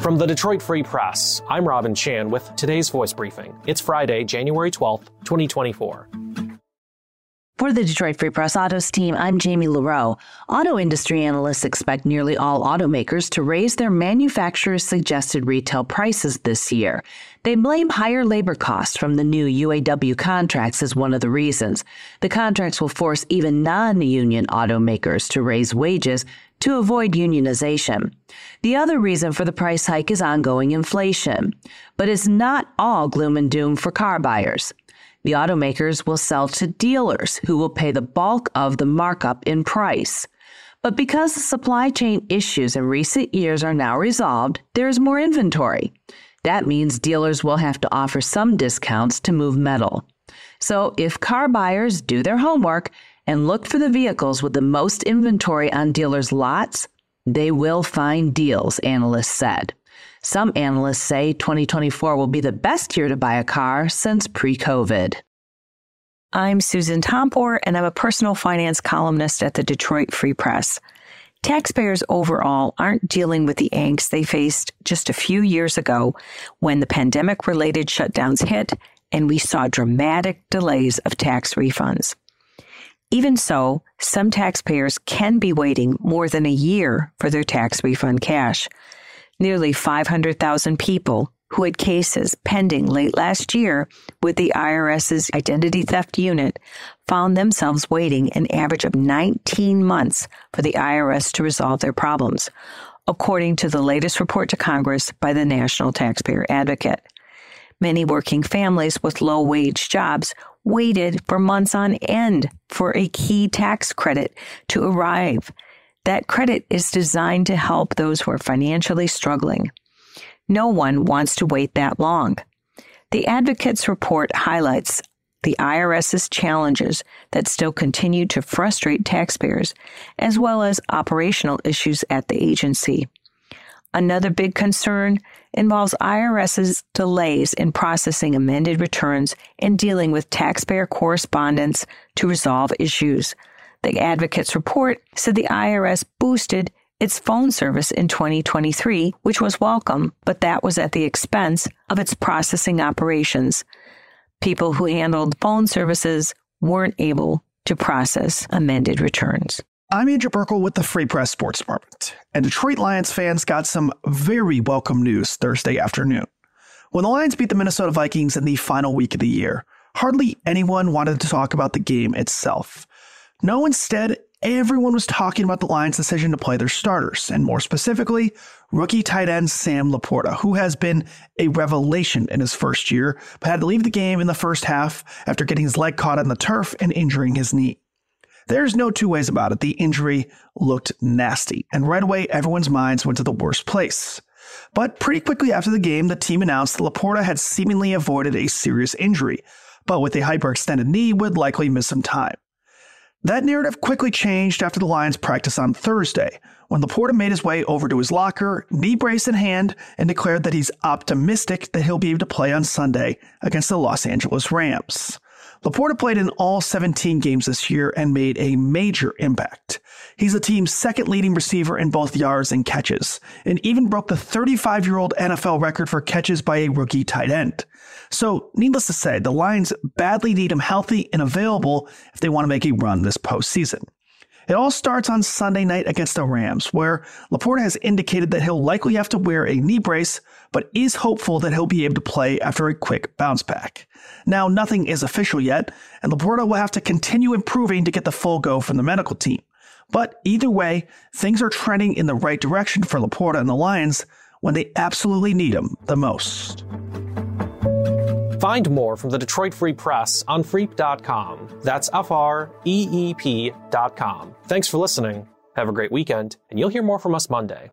From the Detroit Free Press, I'm Robin Chan with today's voice briefing. It's Friday, January 12th, 2024. For the Detroit Free Press Autos team, I'm Jamie LaReau. Auto industry analysts expect nearly all automakers to raise their manufacturer's suggested retail prices this year. They blame higher labor costs from the new UAW contracts as one of the reasons. The contracts will force even non union automakers to raise wages to avoid unionization. The other reason for the price hike is ongoing inflation. But it's not all gloom and doom for car buyers. The automakers will sell to dealers who will pay the bulk of the markup in price. But because the supply chain issues in recent years are now resolved, there is more inventory. That means dealers will have to offer some discounts to move metal. So if car buyers do their homework and look for the vehicles with the most inventory on dealers' lots, they will find deals, analysts said. Some analysts say 2024 will be the best year to buy a car since pre COVID. I'm Susan Tompor, and I'm a personal finance columnist at the Detroit Free Press. Taxpayers overall aren't dealing with the angst they faced just a few years ago when the pandemic related shutdowns hit and we saw dramatic delays of tax refunds. Even so, some taxpayers can be waiting more than a year for their tax refund cash. Nearly 500,000 people who had cases pending late last year with the IRS's identity theft unit found themselves waiting an average of 19 months for the IRS to resolve their problems, according to the latest report to Congress by the National Taxpayer Advocate. Many working families with low wage jobs waited for months on end for a key tax credit to arrive that credit is designed to help those who are financially struggling. No one wants to wait that long. The Advocate's report highlights the IRS's challenges that still continue to frustrate taxpayers, as well as operational issues at the agency. Another big concern involves IRS's delays in processing amended returns and dealing with taxpayer correspondence to resolve issues. The advocate's report said the IRS boosted its phone service in 2023, which was welcome, but that was at the expense of its processing operations. People who handled phone services weren't able to process amended returns. I'm Andrew Burkle with the Free Press Sports Department, and Detroit Lions fans got some very welcome news Thursday afternoon. When the Lions beat the Minnesota Vikings in the final week of the year, hardly anyone wanted to talk about the game itself. No, instead, everyone was talking about the Lions' decision to play their starters, and more specifically, rookie tight end Sam LaPorta, who has been a revelation in his first year, but had to leave the game in the first half after getting his leg caught on the turf and injuring his knee. There's no two ways about it. The injury looked nasty, and right away, everyone's minds went to the worst place. But pretty quickly after the game, the team announced that LaPorta had seemingly avoided a serious injury, but with a hyperextended knee would likely miss some time. That narrative quickly changed after the Lions practice on Thursday, when LaPorta made his way over to his locker, knee brace in hand, and declared that he's optimistic that he'll be able to play on Sunday against the Los Angeles Rams. LaPorta played in all 17 games this year and made a major impact. He's the team's second leading receiver in both yards and catches, and even broke the 35 year old NFL record for catches by a rookie tight end. So, needless to say, the Lions badly need him healthy and available if they want to make a run this postseason. It all starts on Sunday night against the Rams, where LaPorta has indicated that he'll likely have to wear a knee brace, but is hopeful that he'll be able to play after a quick bounce back. Now, nothing is official yet, and LaPorta will have to continue improving to get the full go from the medical team. But either way, things are trending in the right direction for LaPorta and the Lions when they absolutely need him the most. Find more from the Detroit Free Press on freep.com. That's F R E E P.com. Thanks for listening. Have a great weekend, and you'll hear more from us Monday.